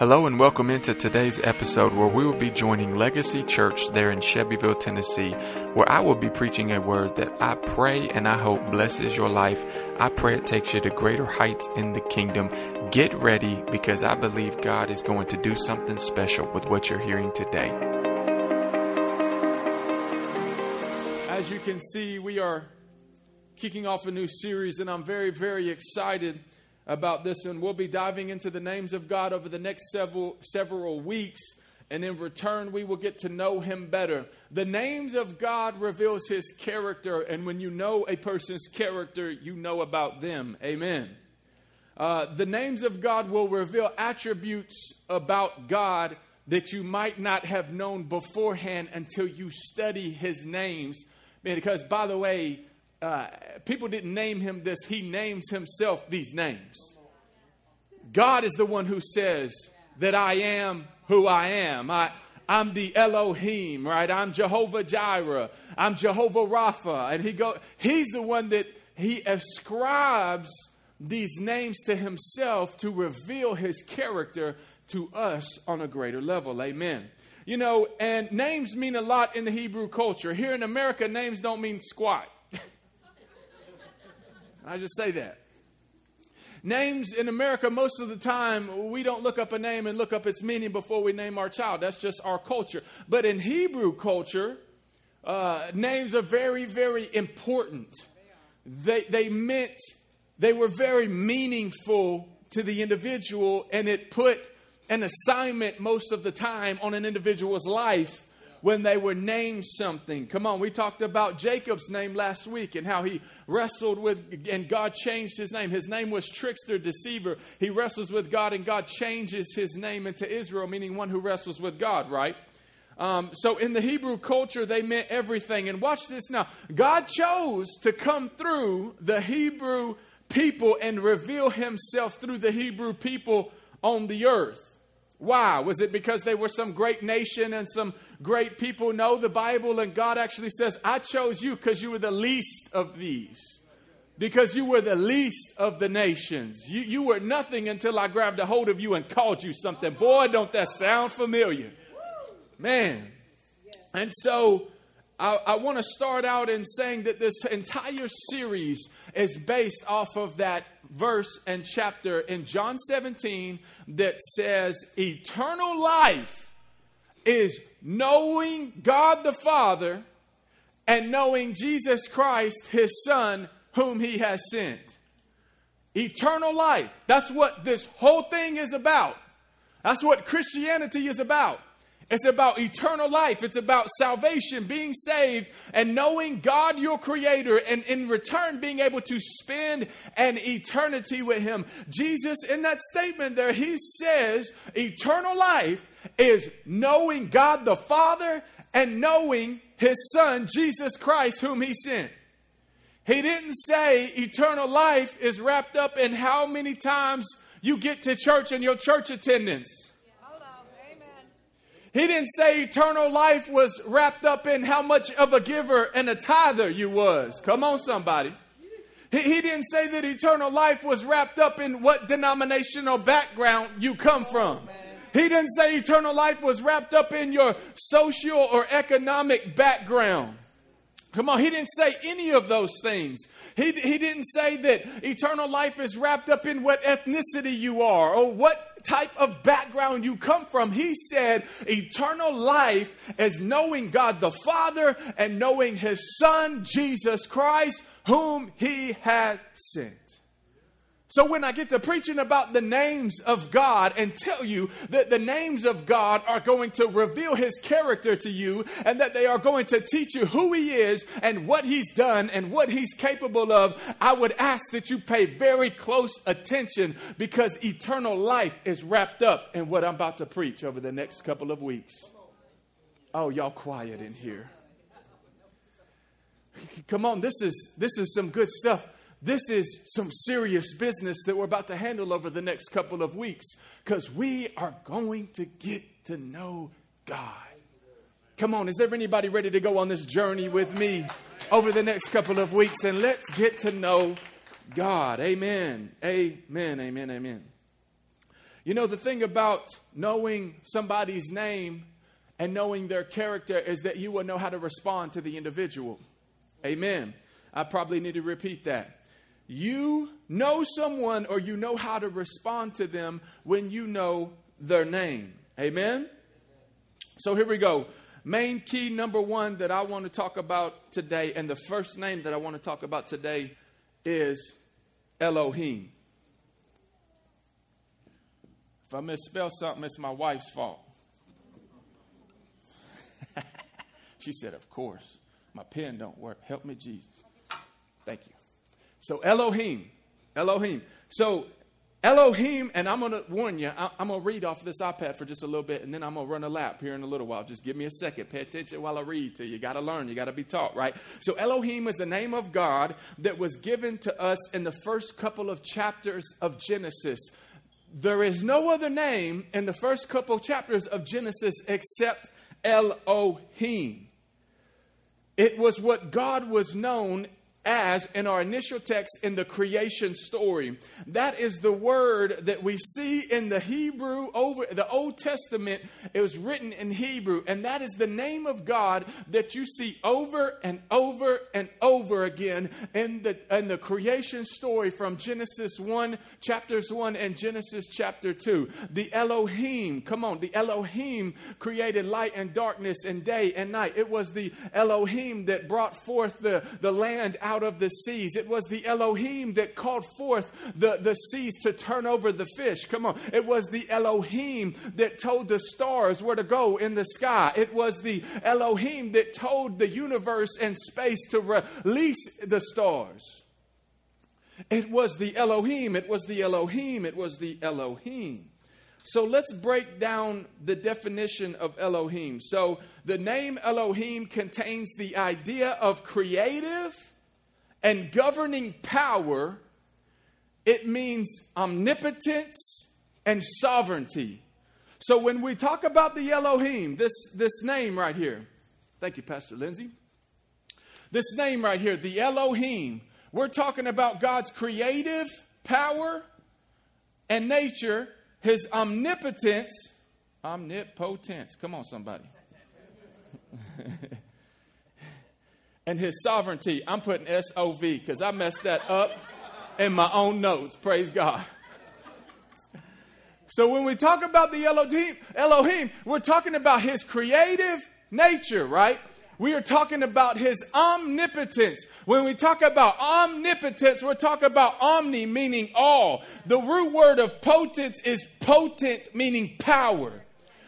Hello and welcome into today's episode where we will be joining Legacy Church there in Shelbyville, Tennessee, where I will be preaching a word that I pray and I hope blesses your life. I pray it takes you to greater heights in the kingdom. Get ready because I believe God is going to do something special with what you're hearing today. As you can see, we are kicking off a new series, and I'm very, very excited about this and we'll be diving into the names of God over the next several several weeks and in return we will get to know him better. The names of God reveals his character and when you know a person's character, you know about them. Amen. Uh, the names of God will reveal attributes about God that you might not have known beforehand until you study his names. Because, by the way, uh, people didn't name him this, he names himself these names. God is the one who says that I am who I am. I, I'm the Elohim, right? I'm Jehovah Jireh. I'm Jehovah Rapha. And he go, he's the one that he ascribes these names to himself to reveal his character to us on a greater level. Amen. You know, and names mean a lot in the Hebrew culture. Here in America, names don't mean squat. I just say that. Names in America, most of the time, we don't look up a name and look up its meaning before we name our child. That's just our culture. But in Hebrew culture, uh, names are very, very important. They, they meant, they were very meaningful to the individual, and it put an assignment most of the time on an individual's life when they were named something. Come on, we talked about Jacob's name last week and how he wrestled with, and God changed his name. His name was Trickster, Deceiver. He wrestles with God, and God changes his name into Israel, meaning one who wrestles with God, right? Um, so in the Hebrew culture, they meant everything. And watch this now God chose to come through the Hebrew people and reveal himself through the Hebrew people on the earth. Why? Was it because they were some great nation and some great people? No, the Bible and God actually says, I chose you because you were the least of these. Because you were the least of the nations. You, you were nothing until I grabbed a hold of you and called you something. Boy, don't that sound familiar. Man. And so I, I want to start out in saying that this entire series is based off of that verse and chapter in John 17 that says, Eternal life is knowing God the Father and knowing Jesus Christ, his Son, whom he has sent. Eternal life. That's what this whole thing is about. That's what Christianity is about. It's about eternal life. It's about salvation, being saved, and knowing God, your creator, and in return being able to spend an eternity with Him. Jesus, in that statement there, He says eternal life is knowing God the Father and knowing His Son, Jesus Christ, whom He sent. He didn't say eternal life is wrapped up in how many times you get to church and your church attendance. He didn't say eternal life was wrapped up in how much of a giver and a tither you was. Come on, somebody. He, he didn't say that eternal life was wrapped up in what denominational background you come from. He didn't say eternal life was wrapped up in your social or economic background. Come on, he didn't say any of those things. He, he didn't say that eternal life is wrapped up in what ethnicity you are or what type of background you come from. He said eternal life is knowing God the Father and knowing His Son, Jesus Christ, whom He has sent. So when I get to preaching about the names of God and tell you that the names of God are going to reveal his character to you and that they are going to teach you who he is and what he's done and what he's capable of, I would ask that you pay very close attention because eternal life is wrapped up in what I'm about to preach over the next couple of weeks. Oh, y'all quiet in here. Come on, this is this is some good stuff. This is some serious business that we're about to handle over the next couple of weeks because we are going to get to know God. Come on, is there anybody ready to go on this journey with me over the next couple of weeks? And let's get to know God. Amen. Amen. Amen. Amen. You know, the thing about knowing somebody's name and knowing their character is that you will know how to respond to the individual. Amen. I probably need to repeat that. You know someone or you know how to respond to them when you know their name. Amen. So here we go. Main key number one that I want to talk about today, and the first name that I want to talk about today is Elohim. If I misspell something, it's my wife's fault. she said, Of course. My pen don't work. Help me, Jesus. Thank you. So Elohim. Elohim. So Elohim, and I'm going to warn you, I'm going to read off this iPad for just a little bit, and then I'm going to run a lap here in a little while. Just give me a second. Pay attention while I read to you. You got to learn. You got to be taught, right? So Elohim is the name of God that was given to us in the first couple of chapters of Genesis. There is no other name in the first couple chapters of Genesis except Elohim. It was what God was known as in our initial text in the creation story. That is the word that we see in the Hebrew over the Old Testament. It was written in Hebrew, and that is the name of God that you see over and over and over again in the in the creation story from Genesis 1 chapters 1 and Genesis chapter 2. The Elohim, come on, the Elohim created light and darkness and day and night. It was the Elohim that brought forth the, the land out out of the seas. It was the Elohim that called forth the, the seas to turn over the fish. Come on. It was the Elohim that told the stars where to go in the sky. It was the Elohim that told the universe and space to release the stars. It was the Elohim. It was the Elohim. It was the Elohim. So let's break down the definition of Elohim. So the name Elohim contains the idea of creative and governing power, it means omnipotence and sovereignty. So when we talk about the Elohim, this, this name right here, thank you, Pastor Lindsay. This name right here, the Elohim, we're talking about God's creative power and nature, his omnipotence, omnipotence. Come on, somebody. and his sovereignty. I'm putting S O V because I messed that up in my own notes. Praise God. So when we talk about the Elohim, Elohim, we're talking about his creative nature, right? We are talking about his omnipotence. When we talk about omnipotence, we're talking about omni, meaning all. The root word of potence is potent, meaning power.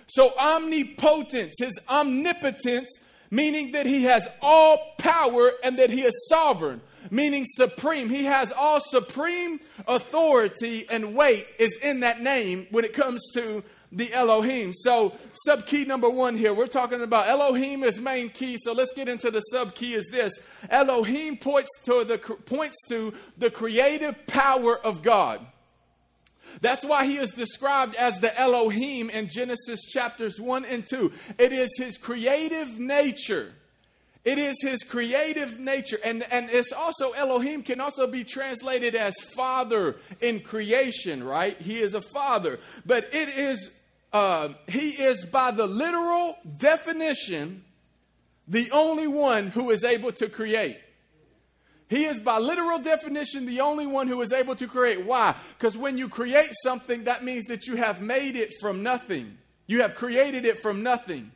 So omnipotence, his omnipotence, meaning that he has all power and that he is sovereign, meaning supreme. He has all supreme authority and weight is in that name when it comes to the Elohim. So, sub key number one here, we're talking about Elohim is main key. So let's get into the sub key. Is this Elohim points to the points to the creative power of God. That's why he is described as the Elohim in Genesis chapters 1 and 2. It is his creative nature. It is his creative nature. And, and it's also, Elohim can also be translated as father in creation, right? He is a father. But it is, uh, he is by the literal definition, the only one who is able to create. He is, by literal definition, the only one who is able to create. Why? Because when you create something, that means that you have made it from nothing. You have created it from nothing,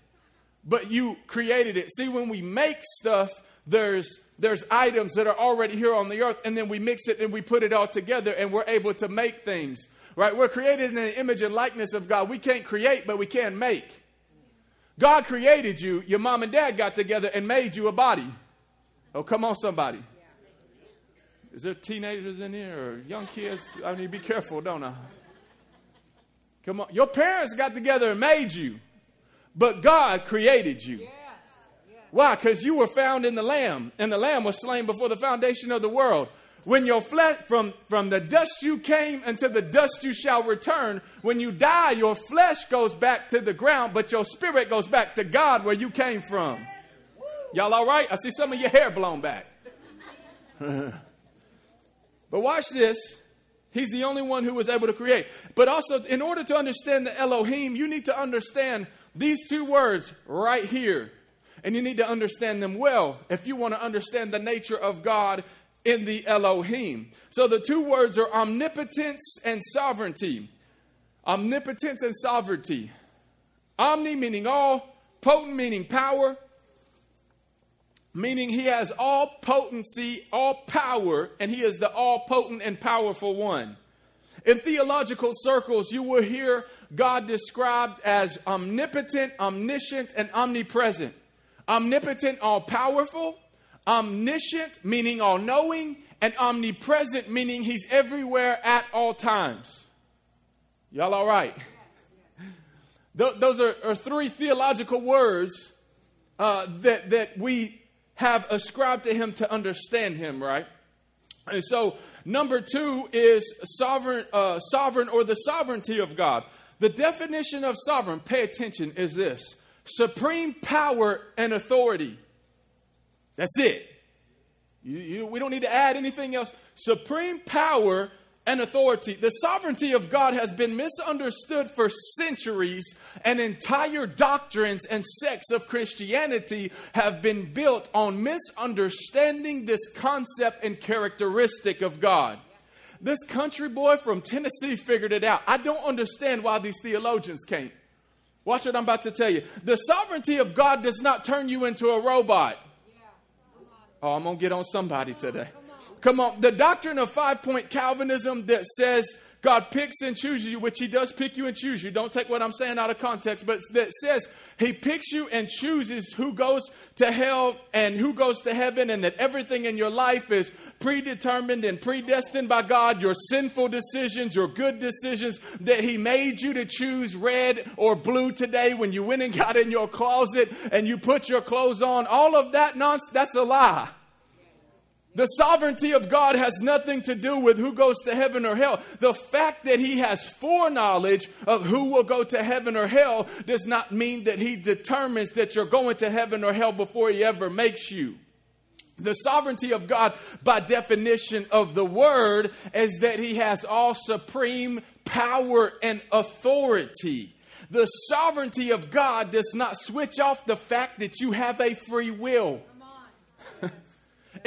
but you created it. See, when we make stuff, there's there's items that are already here on the earth, and then we mix it and we put it all together, and we're able to make things. Right? We're created in the image and likeness of God. We can't create, but we can make. God created you. Your mom and dad got together and made you a body. Oh, come on, somebody. Is there teenagers in here or young kids? I need to be careful, don't I? Come on. Your parents got together and made you, but God created you. Why? Because you were found in the Lamb, and the Lamb was slain before the foundation of the world. When your flesh, from, from the dust you came, to the dust you shall return. When you die, your flesh goes back to the ground, but your spirit goes back to God where you came from. Y'all all right? I see some of your hair blown back. But watch this. He's the only one who was able to create. But also, in order to understand the Elohim, you need to understand these two words right here. And you need to understand them well if you want to understand the nature of God in the Elohim. So the two words are omnipotence and sovereignty. Omnipotence and sovereignty. Omni meaning all, potent meaning power, meaning he has all potency, all power, and he is the all potent and powerful one. In theological circles, you will hear God described as omnipotent, omniscient, and omnipresent. Omnipotent, all powerful, omniscient, meaning all knowing, and omnipresent, meaning he's everywhere at all times. Y'all all right? Those are, are three theological words uh, that, that we have ascribed to him to understand him, right? And so, number two is sovereign, uh, sovereign or the sovereignty of God. The definition of sovereign, pay attention, is this supreme power and authority. That's it. You, you, we don't need to add anything else. Supreme power and authority. The sovereignty of God has been misunderstood for centuries, and entire doctrines and sects of Christianity have been built on misunderstanding this concept and characteristic of God. This country boy from Tennessee figured it out. I don't understand why these theologians can't. Watch what I'm about to tell you. The sovereignty of God does not turn you into a robot. Oh, I'm going to get on somebody today. Come on. The doctrine of five point Calvinism that says God picks and chooses you, which He does pick you and choose you. Don't take what I'm saying out of context, but that says He picks you and chooses who goes to hell and who goes to heaven, and that everything in your life is predetermined and predestined by God. Your sinful decisions, your good decisions, that He made you to choose red or blue today when you went and got in your closet and you put your clothes on. All of that nonsense, that's a lie. The sovereignty of God has nothing to do with who goes to heaven or hell. The fact that He has foreknowledge of who will go to heaven or hell does not mean that He determines that you're going to heaven or hell before He ever makes you. The sovereignty of God, by definition of the word, is that He has all supreme power and authority. The sovereignty of God does not switch off the fact that you have a free will.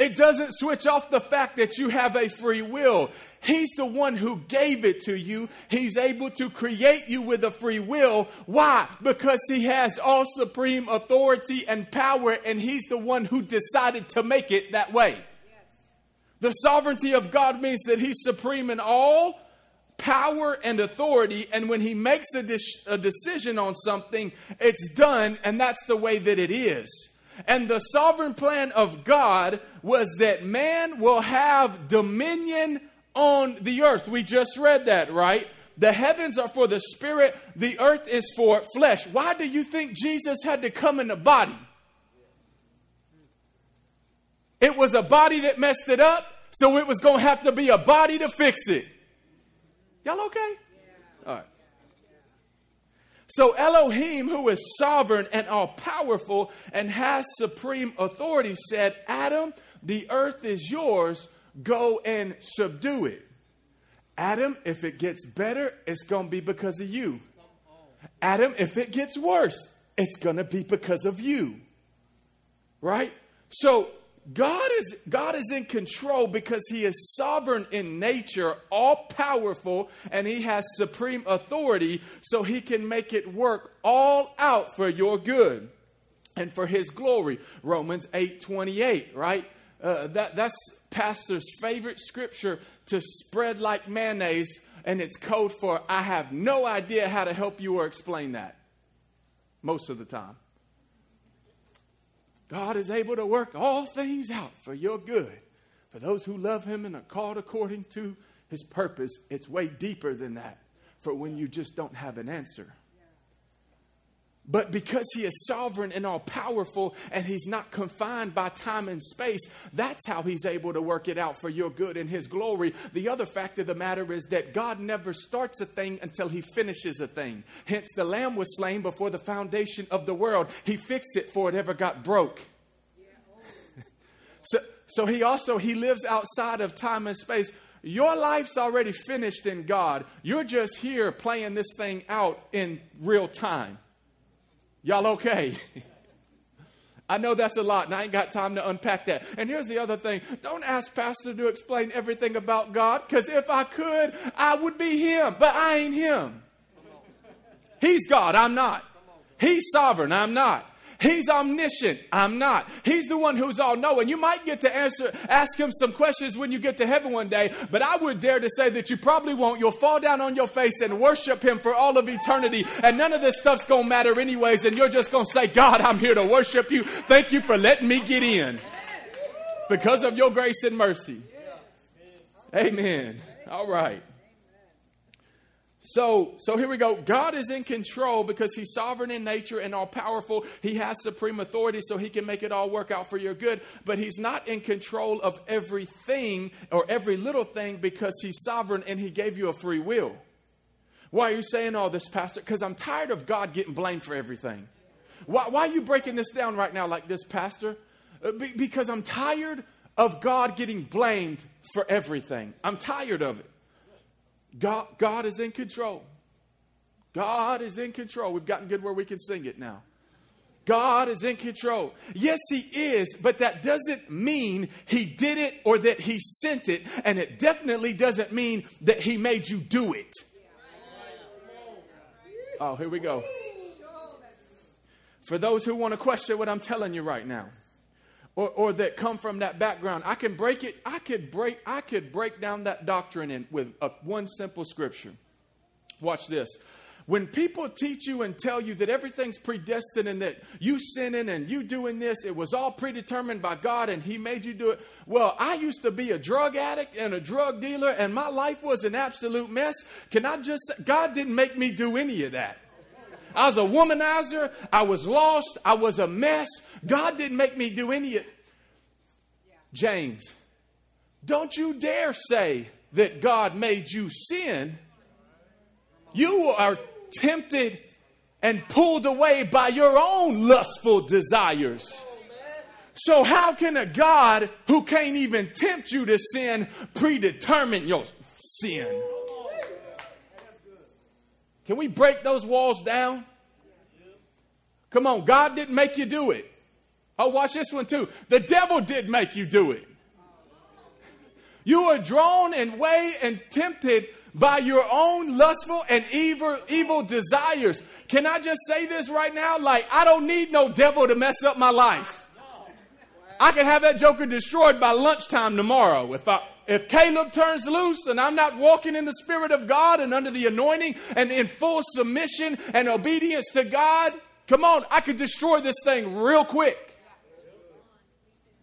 It doesn't switch off the fact that you have a free will. He's the one who gave it to you. He's able to create you with a free will. Why? Because he has all supreme authority and power, and he's the one who decided to make it that way. Yes. The sovereignty of God means that he's supreme in all power and authority, and when he makes a, de- a decision on something, it's done, and that's the way that it is. And the sovereign plan of God was that man will have dominion on the earth. We just read that, right? The heavens are for the spirit, the earth is for flesh. Why do you think Jesus had to come in a body? It was a body that messed it up, so it was going to have to be a body to fix it. Y'all okay? All right. So Elohim, who is sovereign and all powerful and has supreme authority, said, Adam, the earth is yours, go and subdue it. Adam, if it gets better, it's going to be because of you. Adam, if it gets worse, it's going to be because of you. Right? So God is, God is in control because He is sovereign in nature, all powerful, and He has supreme authority, so He can make it work all out for your good and for His glory. Romans 8 28, right? Uh, that, that's pastor's favorite scripture to spread like mayonnaise, and it's code for I have no idea how to help you or explain that most of the time. God is able to work all things out for your good. For those who love Him and are called according to His purpose, it's way deeper than that for when you just don't have an answer. But because he is sovereign and all powerful and he's not confined by time and space, that's how he's able to work it out for your good and his glory. The other fact of the matter is that God never starts a thing until he finishes a thing. Hence, the lamb was slain before the foundation of the world. He fixed it before it ever got broke. so, so he also he lives outside of time and space Your life's already finished in God. You're just here playing this thing out in real time. Y'all okay? I know that's a lot, and I ain't got time to unpack that. And here's the other thing don't ask Pastor to explain everything about God, because if I could, I would be Him, but I ain't Him. He's God, I'm not. He's sovereign, I'm not. He's omniscient. I'm not. He's the one who's all knowing. You might get to answer, ask him some questions when you get to heaven one day, but I would dare to say that you probably won't. You'll fall down on your face and worship him for all of eternity, and none of this stuff's gonna matter anyways, and you're just gonna say, God, I'm here to worship you. Thank you for letting me get in. Because of your grace and mercy. Amen. All right. So, so here we go. God is in control because He's sovereign in nature and all powerful. He has supreme authority so He can make it all work out for your good. But He's not in control of everything or every little thing because He's sovereign and He gave you a free will. Why are you saying all this, Pastor? Because I'm tired of God getting blamed for everything. Why, why, are you breaking this down right now like this, Pastor? Uh, be, because I'm tired of God getting blamed for everything. I'm tired of it. God, God is in control. God is in control. We've gotten good where we can sing it now. God is in control. Yes, He is, but that doesn't mean He did it or that He sent it, and it definitely doesn't mean that He made you do it. Oh, here we go. For those who want to question what I'm telling you right now, or, or that come from that background. I can break it, I could break, I could break down that doctrine in with a, one simple scripture. Watch this. When people teach you and tell you that everything's predestined and that you sinning and you doing this, it was all predetermined by God and He made you do it. Well, I used to be a drug addict and a drug dealer and my life was an absolute mess. Can I just God didn't make me do any of that. I was a womanizer. I was lost. I was a mess. God didn't make me do any of it. James, don't you dare say that God made you sin. You are tempted and pulled away by your own lustful desires. So, how can a God who can't even tempt you to sin predetermine your sin? Can we break those walls down? Come on, God didn't make you do it. Oh, watch this one too. The devil did make you do it. You are drawn and way and tempted by your own lustful and evil, evil desires. Can I just say this right now? Like, I don't need no devil to mess up my life. I can have that joker destroyed by lunchtime tomorrow if I, if Caleb turns loose and I'm not walking in the Spirit of God and under the anointing and in full submission and obedience to God, come on, I could destroy this thing real quick.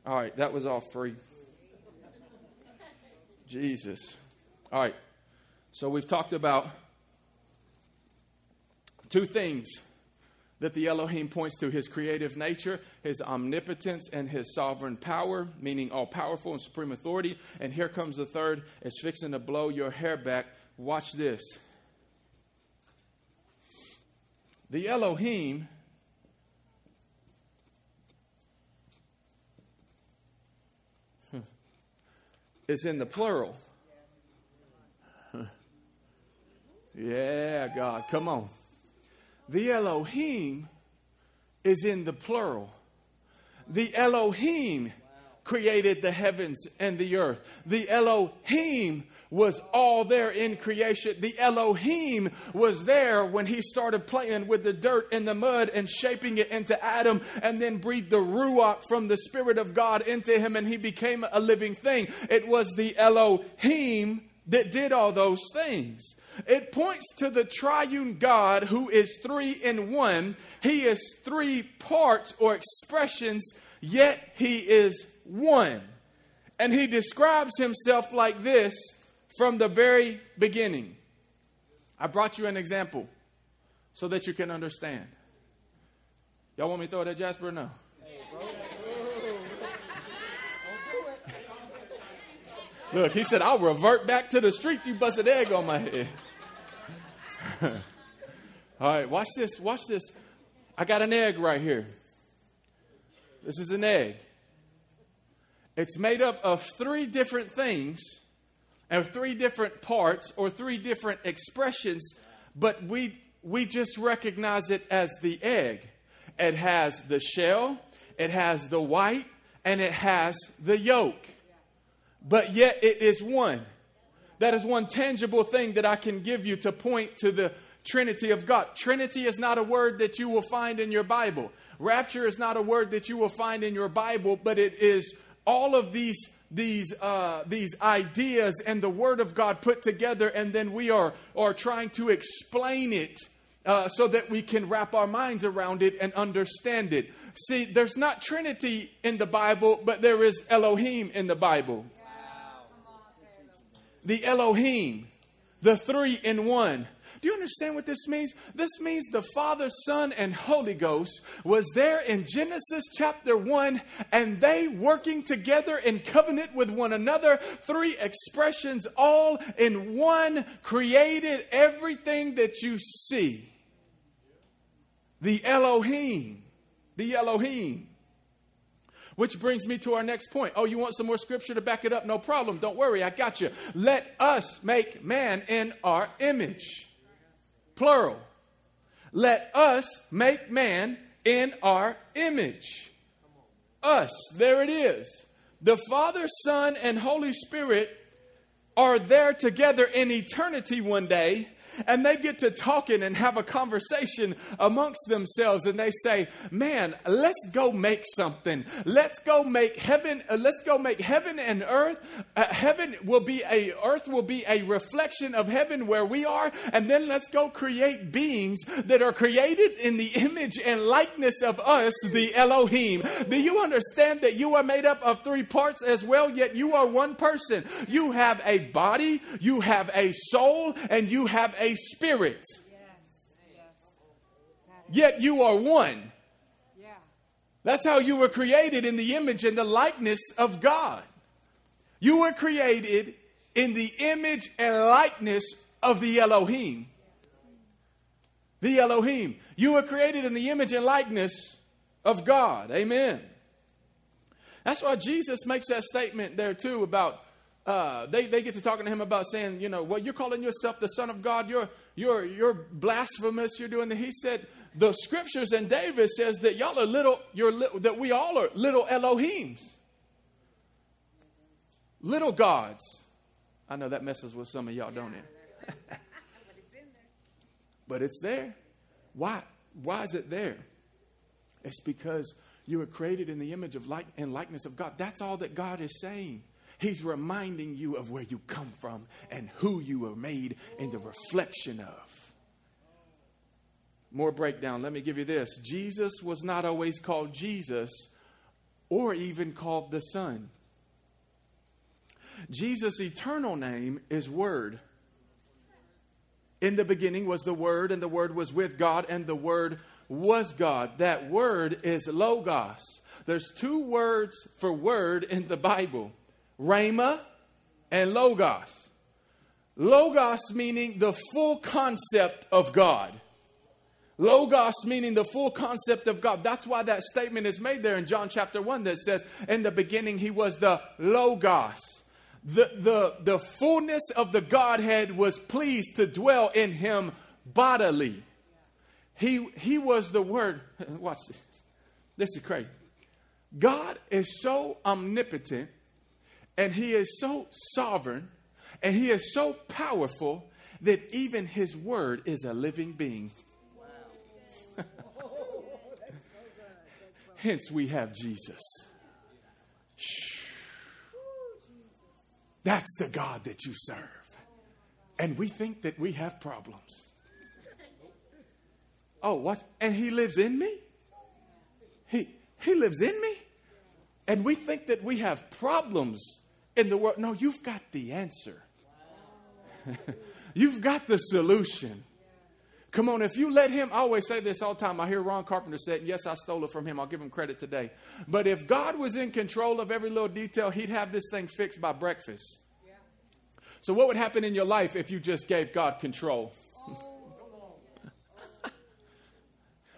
All right, that was all free. Jesus. All right, so we've talked about two things that the Elohim points to his creative nature, his omnipotence, and his sovereign power, meaning all powerful and supreme authority. And here comes the third, it's fixing to blow your hair back. Watch this. The Elohim is in the plural. yeah, God, come on. The Elohim is in the plural. The Elohim created the heavens and the earth. The Elohim was all there in creation. The Elohim was there when he started playing with the dirt and the mud and shaping it into Adam and then breathed the Ruach from the Spirit of God into him and he became a living thing. It was the Elohim that did all those things. It points to the triune God who is three in one. He is three parts or expressions, yet he is one. And he describes himself like this from the very beginning. I brought you an example so that you can understand. Y'all want me to throw that Jasper? no? Look, he said, I'll revert back to the streets. You busted egg on my head. All right, watch this. Watch this. I got an egg right here. This is an egg. It's made up of three different things, or three different parts or three different expressions, but we, we just recognize it as the egg. It has the shell, it has the white, and it has the yolk. But yet it is one. That is one tangible thing that I can give you to point to the Trinity of God. Trinity is not a word that you will find in your Bible. Rapture is not a word that you will find in your Bible, but it is all of these these uh, these ideas and the Word of God put together, and then we are are trying to explain it. Uh, so that we can wrap our minds around it and understand it. See, there's not Trinity in the Bible, but there is Elohim in the Bible. The Elohim, the three in one. Do you understand what this means? This means the Father, Son, and Holy Ghost was there in Genesis chapter 1, and they working together in covenant with one another, three expressions all in one, created everything that you see. The Elohim. The Elohim. Which brings me to our next point. Oh, you want some more scripture to back it up? No problem. Don't worry, I got you. Let us make man in our image plural. Let us make man in our image. Us, there it is. The Father, Son, and Holy Spirit are there together in eternity one day and they get to talking and have a conversation amongst themselves and they say, "Man, let's go make something. Let's go make heaven. Uh, let's go make heaven and earth. Uh, heaven will be a earth will be a reflection of heaven where we are, and then let's go create beings that are created in the image and likeness of us, the Elohim. Do you understand that you are made up of three parts as well? Yet you are one person. You have a body, you have a soul, and you have a a spirit. Yet you are one. That's how you were created in the image and the likeness of God. You were created in the image and likeness of the Elohim. The Elohim. You were created in the image and likeness of God. Amen. That's why Jesus makes that statement there too about uh, they, they get to talking to him about saying, you know, well, you're calling yourself the Son of God. You're, you're, you're blasphemous. You're doing that. He said, the scriptures and David says that y'all are little, you're li- that we all are little Elohims. Little gods. I know that messes with some of y'all, don't it? but it's there. Why? Why is it there? It's because you were created in the image of like and likeness of God. That's all that God is saying. He's reminding you of where you come from and who you were made in the reflection of. More breakdown. Let me give you this Jesus was not always called Jesus or even called the Son. Jesus' eternal name is Word. In the beginning was the Word, and the Word was with God, and the Word was God. That word is Logos. There's two words for word in the Bible Rhema, and Logos. Logos meaning the full concept of God. Logos meaning the full concept of God. That's why that statement is made there in John chapter 1 that says, In the beginning, he was the Logos. The, the, the fullness of the Godhead was pleased to dwell in him bodily. He, he was the Word. Watch this. This is crazy. God is so omnipotent and he is so sovereign and he is so powerful that even his word is a living being. Hence, we have Jesus. That's the God that you serve. And we think that we have problems. Oh, what? And he lives in me? He, he lives in me? And we think that we have problems in the world. No, you've got the answer. you've got the solution. Come on, if you let him, I always say this all the time. I hear Ron Carpenter say yes, I stole it from him. I'll give him credit today. But if God was in control of every little detail, he'd have this thing fixed by breakfast. So, what would happen in your life if you just gave God control?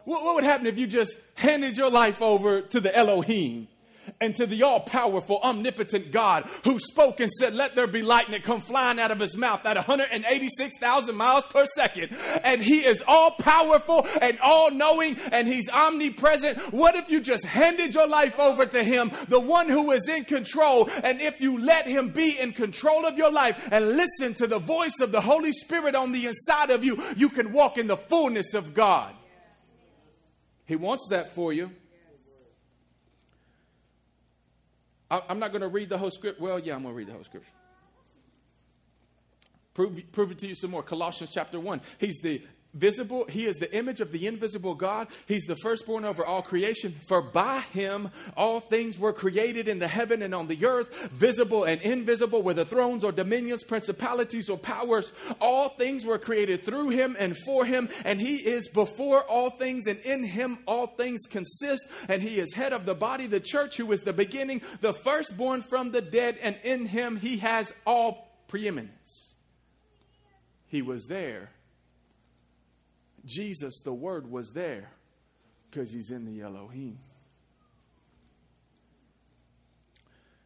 what, what would happen if you just handed your life over to the Elohim? And to the all powerful, omnipotent God who spoke and said, Let there be light, come flying out of his mouth at 186,000 miles per second. And he is all powerful and all knowing, and he's omnipresent. What if you just handed your life over to him, the one who is in control? And if you let him be in control of your life and listen to the voice of the Holy Spirit on the inside of you, you can walk in the fullness of God. He wants that for you. I'm not going to read the whole script. Well, yeah, I'm going to read the whole scripture. Prove, prove it to you some more. Colossians chapter 1. He's the visible. He is the image of the invisible god. He's the firstborn over all creation. For by him all things were created in the heaven and on the earth visible and invisible whether thrones or dominions principalities or powers. All things were created through him and for him and he is before all things and in him all things consist. And he is head of the body the church who is the beginning the firstborn from the dead and in him he has all preeminence. He was there Jesus, the Word, was there because he's in the Elohim.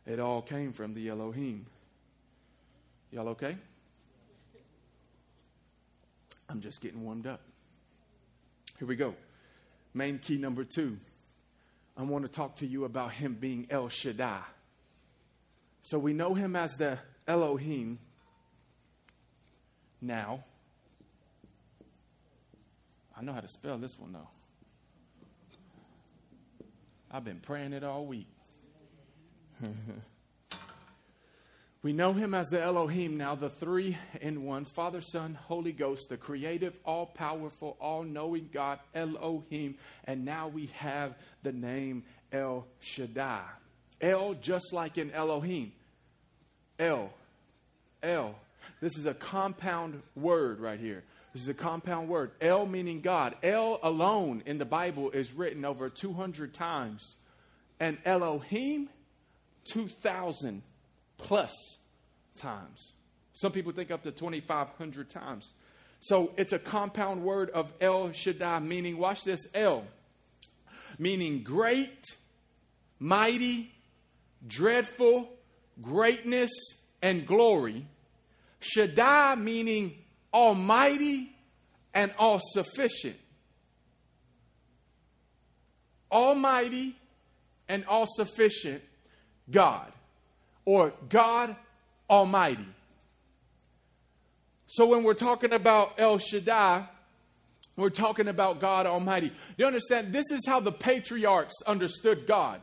It all came from the Elohim. Y'all okay? I'm just getting warmed up. Here we go. Main key number two. I want to talk to you about him being El Shaddai. So we know him as the Elohim now. I know how to spell this one, though. I've been praying it all week. we know him as the Elohim now, the three in one Father, Son, Holy Ghost, the creative, all powerful, all knowing God, Elohim. And now we have the name El Shaddai. El, just like in Elohim. El. El. This is a compound word right here. This is a compound word. El meaning God. El alone in the Bible is written over 200 times. And Elohim, 2,000 plus times. Some people think up to 2,500 times. So it's a compound word of El Shaddai, meaning, watch this, El, meaning great, mighty, dreadful, greatness, and glory. Shaddai, meaning almighty and all sufficient. Almighty and all sufficient God, or God Almighty. So when we're talking about El Shaddai, we're talking about God Almighty. You understand? This is how the patriarchs understood God.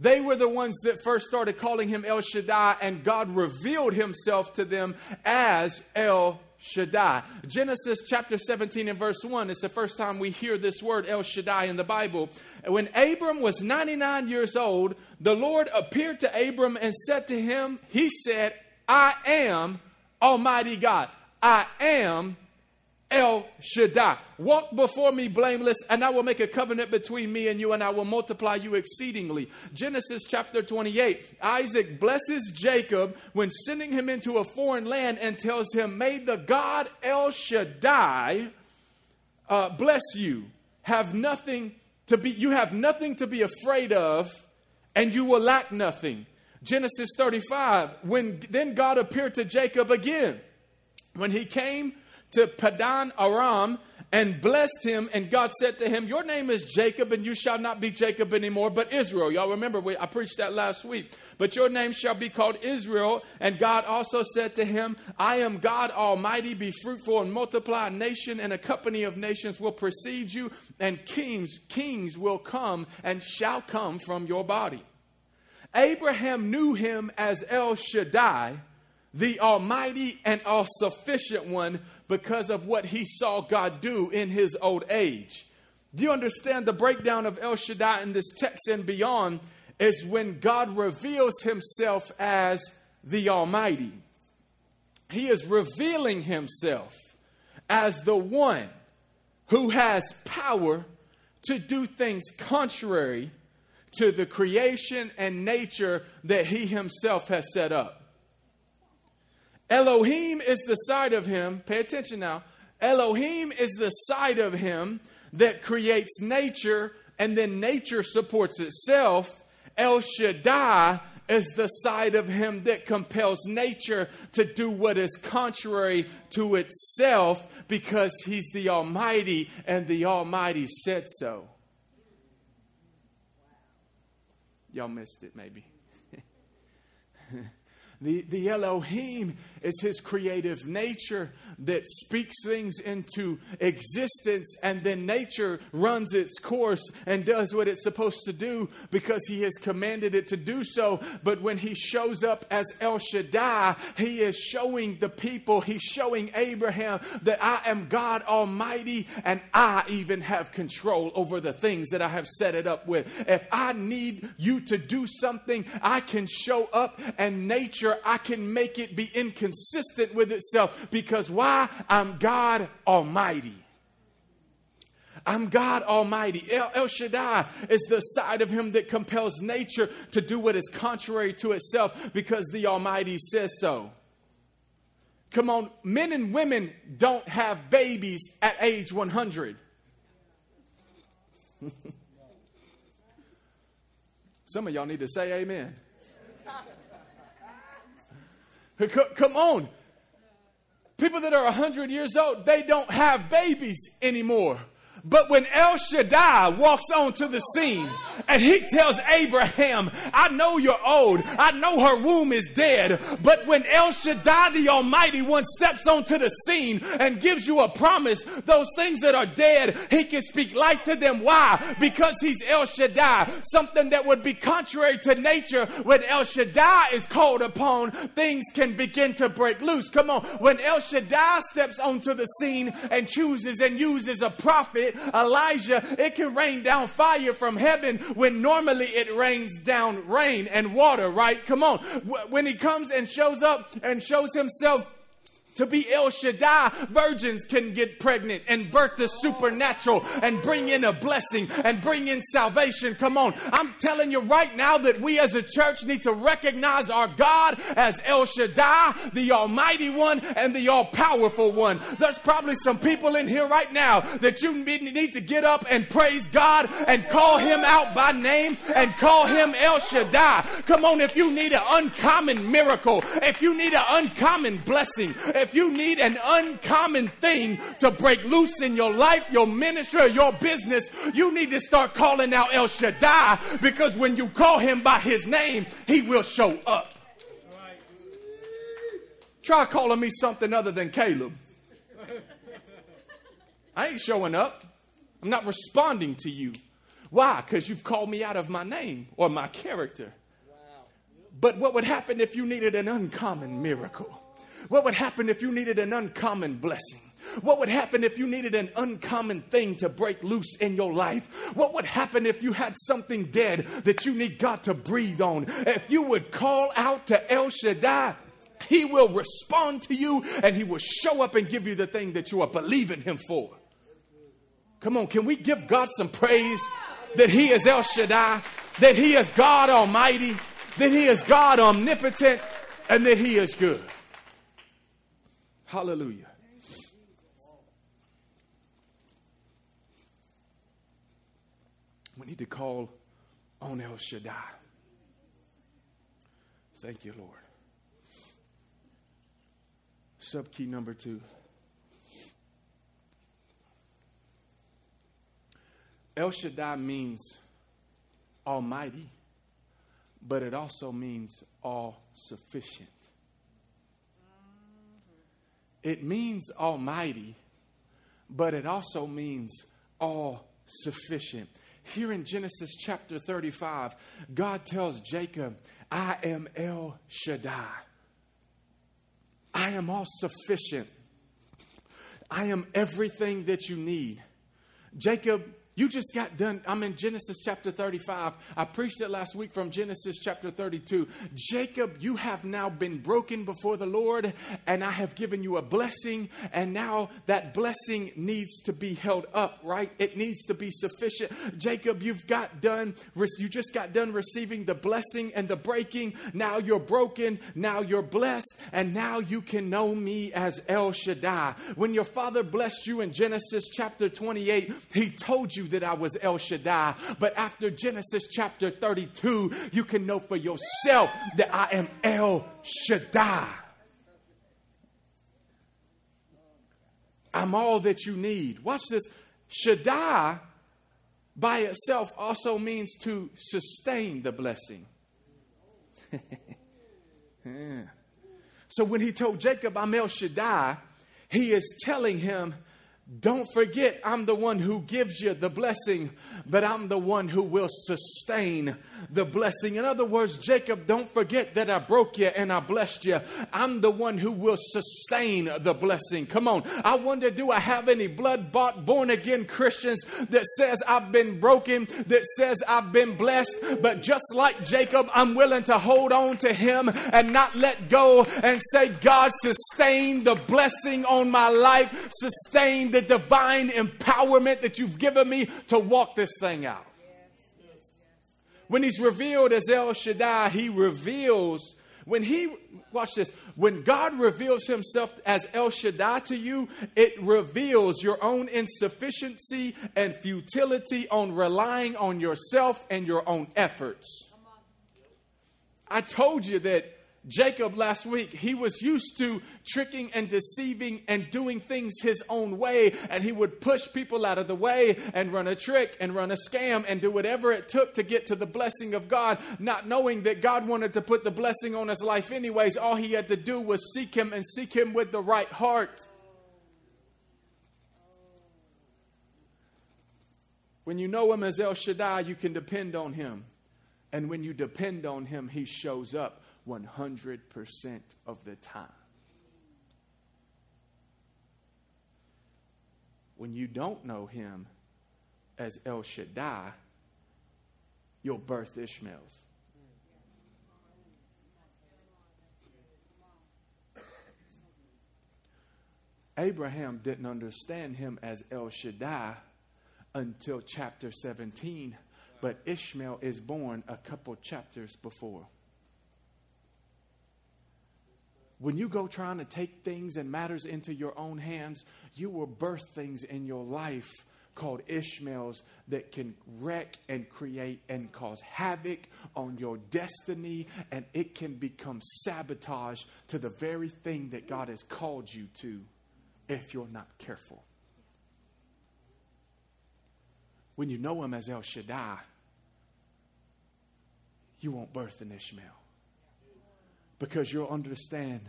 They were the ones that first started calling him El Shaddai, and God revealed himself to them as El Shaddai. Genesis chapter 17 and verse 1 is the first time we hear this word El Shaddai in the Bible. When Abram was 99 years old, the Lord appeared to Abram and said to him, He said, I am Almighty God. I am El Shaddai. Walk before me blameless, and I will make a covenant between me and you, and I will multiply you exceedingly. Genesis chapter 28. Isaac blesses Jacob when sending him into a foreign land and tells him, May the God El Shaddai uh, bless you. Have nothing to be, you have nothing to be afraid of, and you will lack nothing. Genesis 35. When then God appeared to Jacob again. When he came to Padan Aram and blessed him. And God said to him, Your name is Jacob, and you shall not be Jacob anymore, but Israel. Y'all remember, we, I preached that last week. But your name shall be called Israel. And God also said to him, I am God Almighty. Be fruitful and multiply. A nation and a company of nations will precede you, and kings, kings will come and shall come from your body. Abraham knew him as El Shaddai the Almighty and all sufficient one because of what he saw God do in his old age. Do you understand the breakdown of El Shaddai in this text and beyond? Is when God reveals himself as the Almighty. He is revealing himself as the one who has power to do things contrary to the creation and nature that he himself has set up. Elohim is the side of him, pay attention now. Elohim is the side of him that creates nature, and then nature supports itself. El Shaddai is the side of him that compels nature to do what is contrary to itself because he's the Almighty and the Almighty said so. Y'all missed it, maybe. the, the Elohim is his creative nature that speaks things into existence, and then nature runs its course and does what it's supposed to do because he has commanded it to do so. But when he shows up as El Shaddai, he is showing the people, he's showing Abraham that I am God Almighty and I even have control over the things that I have set it up with. If I need you to do something, I can show up and nature, I can make it be inconsistent consistent with itself because why? I'm God Almighty. I'm God Almighty. El, El, Shaddai is the side of Him that compels nature to do what is contrary to itself because the Almighty says so. Come on, men and women don't have babies at age 100. Some of y'all need to say amen. Come on. People that are 100 years old, they don't have babies anymore. But when El Shaddai walks onto the scene and he tells Abraham, I know you're old. I know her womb is dead. But when El Shaddai, the Almighty One, steps onto the scene and gives you a promise, those things that are dead, he can speak life to them. Why? Because he's El Shaddai. Something that would be contrary to nature when El Shaddai is called upon, things can begin to break loose. Come on. When El Shaddai steps onto the scene and chooses and uses a prophet, Elijah, it can rain down fire from heaven when normally it rains down rain and water, right? Come on. When he comes and shows up and shows himself to be El Shaddai, virgins can get pregnant and birth the supernatural and bring in a blessing and bring in salvation. Come on. I'm telling you right now that we as a church need to recognize our God as El Shaddai, the Almighty One and the All Powerful One. There's probably some people in here right now that you need to get up and praise God and call Him out by name and call Him El Shaddai. Come on, if you need an uncommon miracle, if you need an uncommon blessing, if you need an uncommon thing to break loose in your life, your ministry, your business, you need to start calling out El Shaddai because when you call him by his name, he will show up. Try calling me something other than Caleb. I ain't showing up. I'm not responding to you. Why? Because you've called me out of my name or my character. But what would happen if you needed an uncommon miracle? What would happen if you needed an uncommon blessing? What would happen if you needed an uncommon thing to break loose in your life? What would happen if you had something dead that you need God to breathe on? If you would call out to El Shaddai, he will respond to you and he will show up and give you the thing that you are believing him for. Come on, can we give God some praise that he is El Shaddai, that he is God Almighty, that he is God omnipotent, and that he is good? Hallelujah. We need to call on El Shaddai. Thank you, Lord. Sub key number two. El Shaddai means almighty, but it also means all sufficient. It means almighty, but it also means all sufficient. Here in Genesis chapter 35, God tells Jacob, I am El Shaddai. I am all sufficient. I am everything that you need. Jacob you just got done. I'm in Genesis chapter 35. I preached it last week from Genesis chapter 32. Jacob, you have now been broken before the Lord, and I have given you a blessing, and now that blessing needs to be held up, right? It needs to be sufficient. Jacob, you've got done, you just got done receiving the blessing and the breaking. Now you're broken, now you're blessed, and now you can know me as El Shaddai. When your father blessed you in Genesis chapter 28, he told you that I was El Shaddai. But after Genesis chapter 32, you can know for yourself that I am El Shaddai. I'm all that you need. Watch this. Shaddai by itself also means to sustain the blessing. yeah. So when he told Jacob, I'm El Shaddai, he is telling him don't forget, I'm the one who gives you the blessing, but I'm the one who will sustain the blessing. In other words, Jacob, don't forget that I broke you and I blessed you. I'm the one who will sustain the blessing. Come on. I wonder, do I have any blood bought, born again Christians that says I've been broken, that says I've been blessed, but just like Jacob, I'm willing to hold on to him and not let go and say, God, sustain the blessing on my life, sustain the the divine empowerment that you've given me to walk this thing out. When he's revealed as El Shaddai, he reveals, when he, watch this, when God reveals himself as El Shaddai to you, it reveals your own insufficiency and futility on relying on yourself and your own efforts. I told you that Jacob last week, he was used to tricking and deceiving and doing things his own way, and he would push people out of the way and run a trick and run a scam and do whatever it took to get to the blessing of God, not knowing that God wanted to put the blessing on his life anyways. All he had to do was seek him and seek him with the right heart. When you know him as El Shaddai, you can depend on him. And when you depend on him, he shows up 100% of the time. When you don't know him as El Shaddai, you'll birth Ishmaels. Abraham didn't understand him as El Shaddai until chapter 17, but Ishmael is born a couple chapters before. When you go trying to take things and matters into your own hands, you will birth things in your life called Ishmaels that can wreck and create and cause havoc on your destiny, and it can become sabotage to the very thing that God has called you to if you're not careful. When you know Him as El Shaddai, you won't birth an Ishmael. Because you'll understand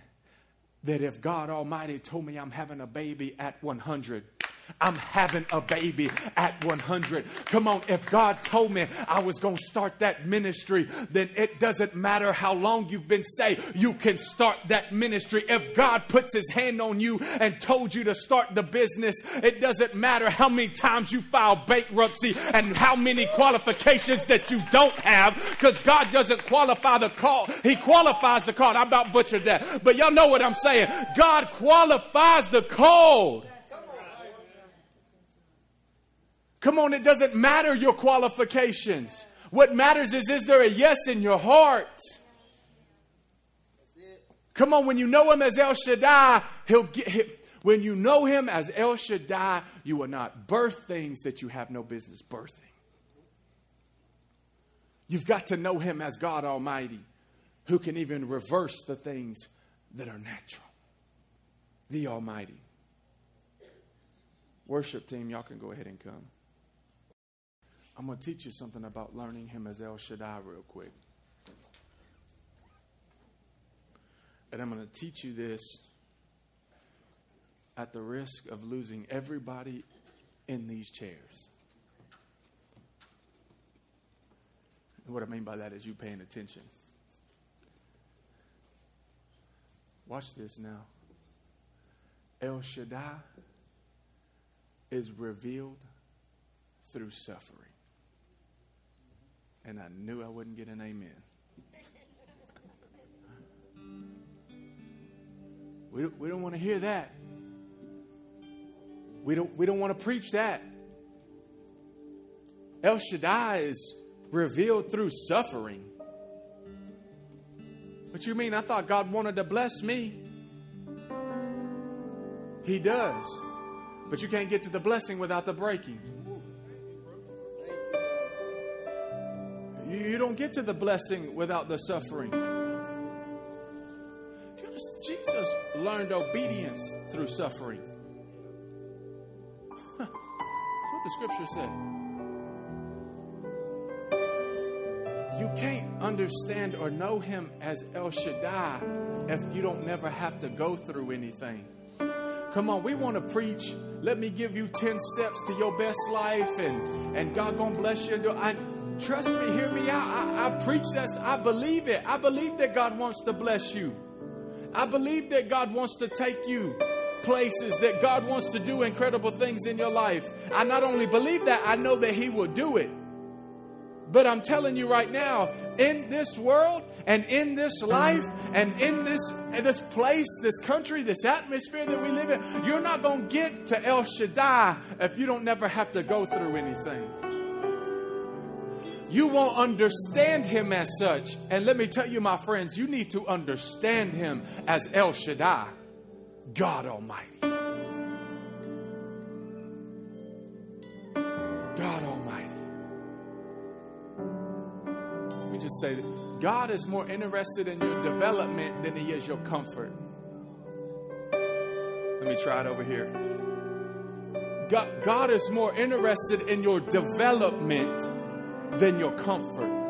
that if God Almighty told me I'm having a baby at 100, I'm having a baby at 100. Come on, if God told me I was going to start that ministry, then it doesn't matter how long you've been saved, you can start that ministry. If God puts his hand on you and told you to start the business, it doesn't matter how many times you file bankruptcy and how many qualifications that you don't have, because God doesn't qualify the call. He qualifies the call. I about butchered that. But y'all know what I'm saying. God qualifies the call. Come on, it doesn't matter your qualifications. What matters is, is there a yes in your heart? Come on, when you know him as El Shaddai, he'll get, him. when you know him as El Shaddai, you will not birth things that you have no business birthing. You've got to know him as God Almighty, who can even reverse the things that are natural. The Almighty. Worship team, y'all can go ahead and come. I'm going to teach you something about learning him as El Shaddai real quick. And I'm going to teach you this at the risk of losing everybody in these chairs. And what I mean by that is you paying attention. Watch this now. El Shaddai is revealed through suffering. And I knew I wouldn't get an amen. We we don't want to hear that. We don't, we don't want to preach that. El Shaddai is revealed through suffering. What you mean? I thought God wanted to bless me. He does. But you can't get to the blessing without the breaking. You don't get to the blessing without the suffering. Jesus learned obedience through suffering. That's what the scripture said. You can't understand or know him as El Shaddai if you don't never have to go through anything. Come on, we want to preach. Let me give you 10 steps to your best life and, and God gonna bless you. I, trust me, hear me out. I, I preach that. I believe it. I believe that God wants to bless you. I believe that God wants to take you places, that God wants to do incredible things in your life. I not only believe that, I know that He will do it. But I'm telling you right now, in this world and in this life and in this, in this place, this country, this atmosphere that we live in, you're not going to get to El Shaddai if you don't never have to go through anything. You won't understand him as such. And let me tell you, my friends, you need to understand him as El Shaddai, God Almighty. God Almighty. Let me just say that God is more interested in your development than he is your comfort. Let me try it over here. God, God is more interested in your development than your comfort.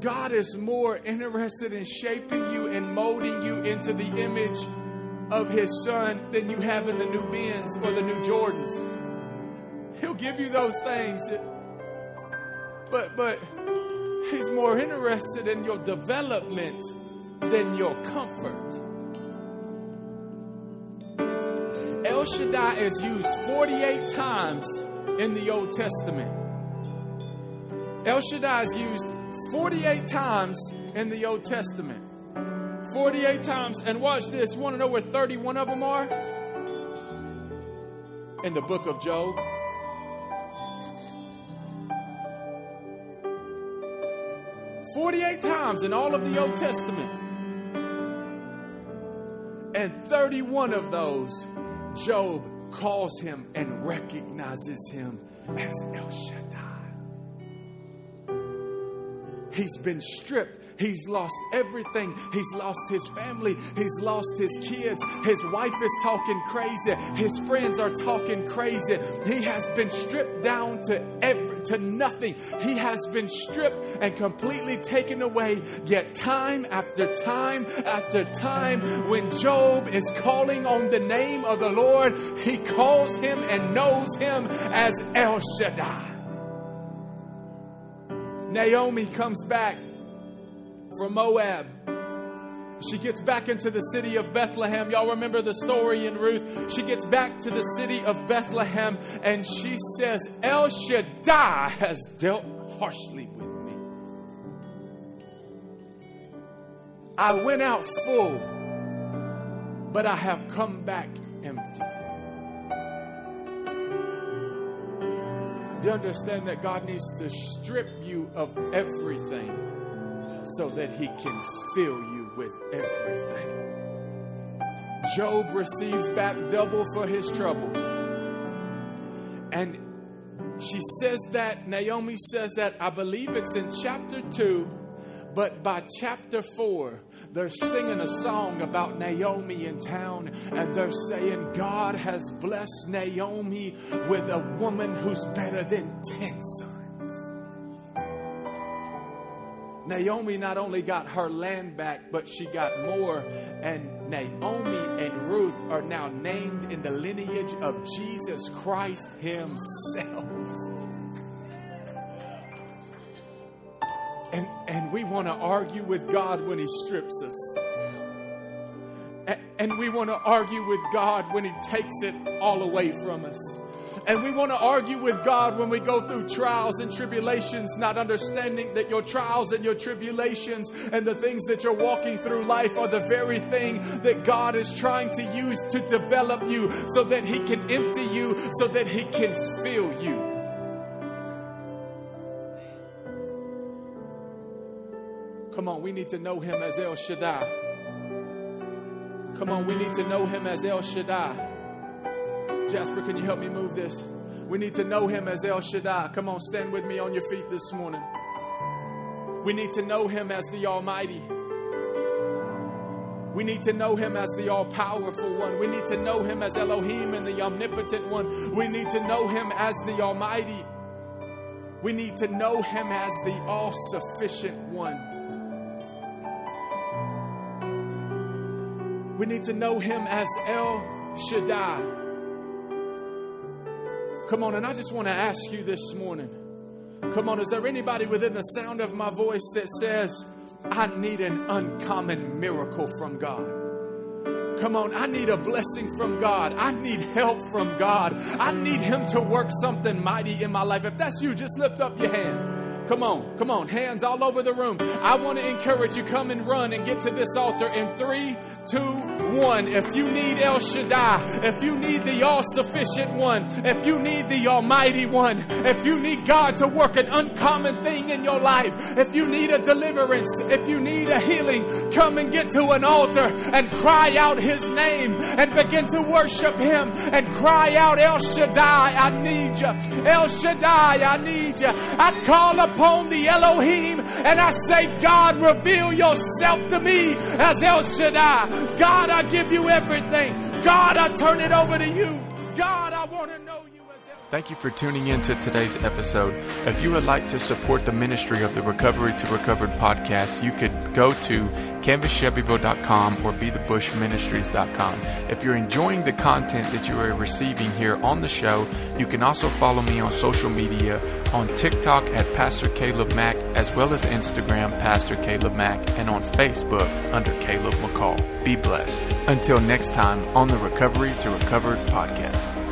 God is more interested in shaping you and molding you into the image of His Son than you have in the new Benz or the new Jordans. He'll give you those things, but but He's more interested in your development than your comfort. El Shaddai is used 48 times in the Old Testament. El Shaddai is used 48 times in the Old Testament. 48 times. And watch this. You want to know where 31 of them are? In the book of Job. Forty-eight times in all of the Old Testament. And 31 of those Job calls him and recognizes him as El Shaddai. He's been stripped. He's lost everything. He's lost his family. He's lost his kids. His wife is talking crazy. His friends are talking crazy. He has been stripped down to every, to nothing. He has been stripped and completely taken away. Yet time after time after time, when Job is calling on the name of the Lord, he calls him and knows him as El Shaddai. Naomi comes back from Moab. She gets back into the city of Bethlehem. Y'all remember the story in Ruth? She gets back to the city of Bethlehem and she says, El Shaddai has dealt harshly with me. I went out full, but I have come back empty. Do you understand that God needs to strip you of everything so that He can fill you with everything? Job receives back double for his trouble. And she says that, Naomi says that, I believe it's in chapter 2, but by chapter 4, they're singing a song about Naomi in town, and they're saying, God has blessed Naomi with a woman who's better than 10 sons. Naomi not only got her land back, but she got more. And Naomi and Ruth are now named in the lineage of Jesus Christ Himself. And, and we want to argue with God when He strips us. And, and we want to argue with God when He takes it all away from us. And we want to argue with God when we go through trials and tribulations, not understanding that your trials and your tribulations and the things that you're walking through life are the very thing that God is trying to use to develop you so that He can empty you, so that He can fill you. Come on, we need to know him as El Shaddai. Come on, we need to know him as El Shaddai. Jasper, can you help me move this? We need to know him as El Shaddai. Come on, stand with me on your feet this morning. We need to know him as the Almighty. We need to know him as the all powerful one. We need to know him as Elohim and the omnipotent one. We need to know him as the Almighty. We need to know him as the all sufficient one. We need to know him as El Shaddai. Come on, and I just want to ask you this morning. Come on, is there anybody within the sound of my voice that says, I need an uncommon miracle from God? Come on, I need a blessing from God. I need help from God. I need Him to work something mighty in my life. If that's you, just lift up your hand. Come on, come on, hands all over the room. I want to encourage you, come and run and get to this altar in three, two, one. If you need El Shaddai, if you need the all sufficient one, if you need the almighty one, if you need God to work an uncommon thing in your life, if you need a deliverance, if you need a healing, come and get to an altar and cry out his name and begin to worship him and cry out El Shaddai, I need you. El Shaddai, I need you. I call upon upon the Elohim and I say, God, reveal yourself to me as El Shaddai. God, I give you everything. God, I turn it over to you. God, I want to know. Thank you for tuning in to today's episode. If you would like to support the ministry of the Recovery to Recovered podcast, you could go to canvasshelbyville.com or bethebushministries.com. If you're enjoying the content that you are receiving here on the show, you can also follow me on social media on TikTok at Pastor Caleb Mack, as well as Instagram, Pastor Caleb Mack, and on Facebook under Caleb McCall. Be blessed. Until next time on the Recovery to Recovered podcast.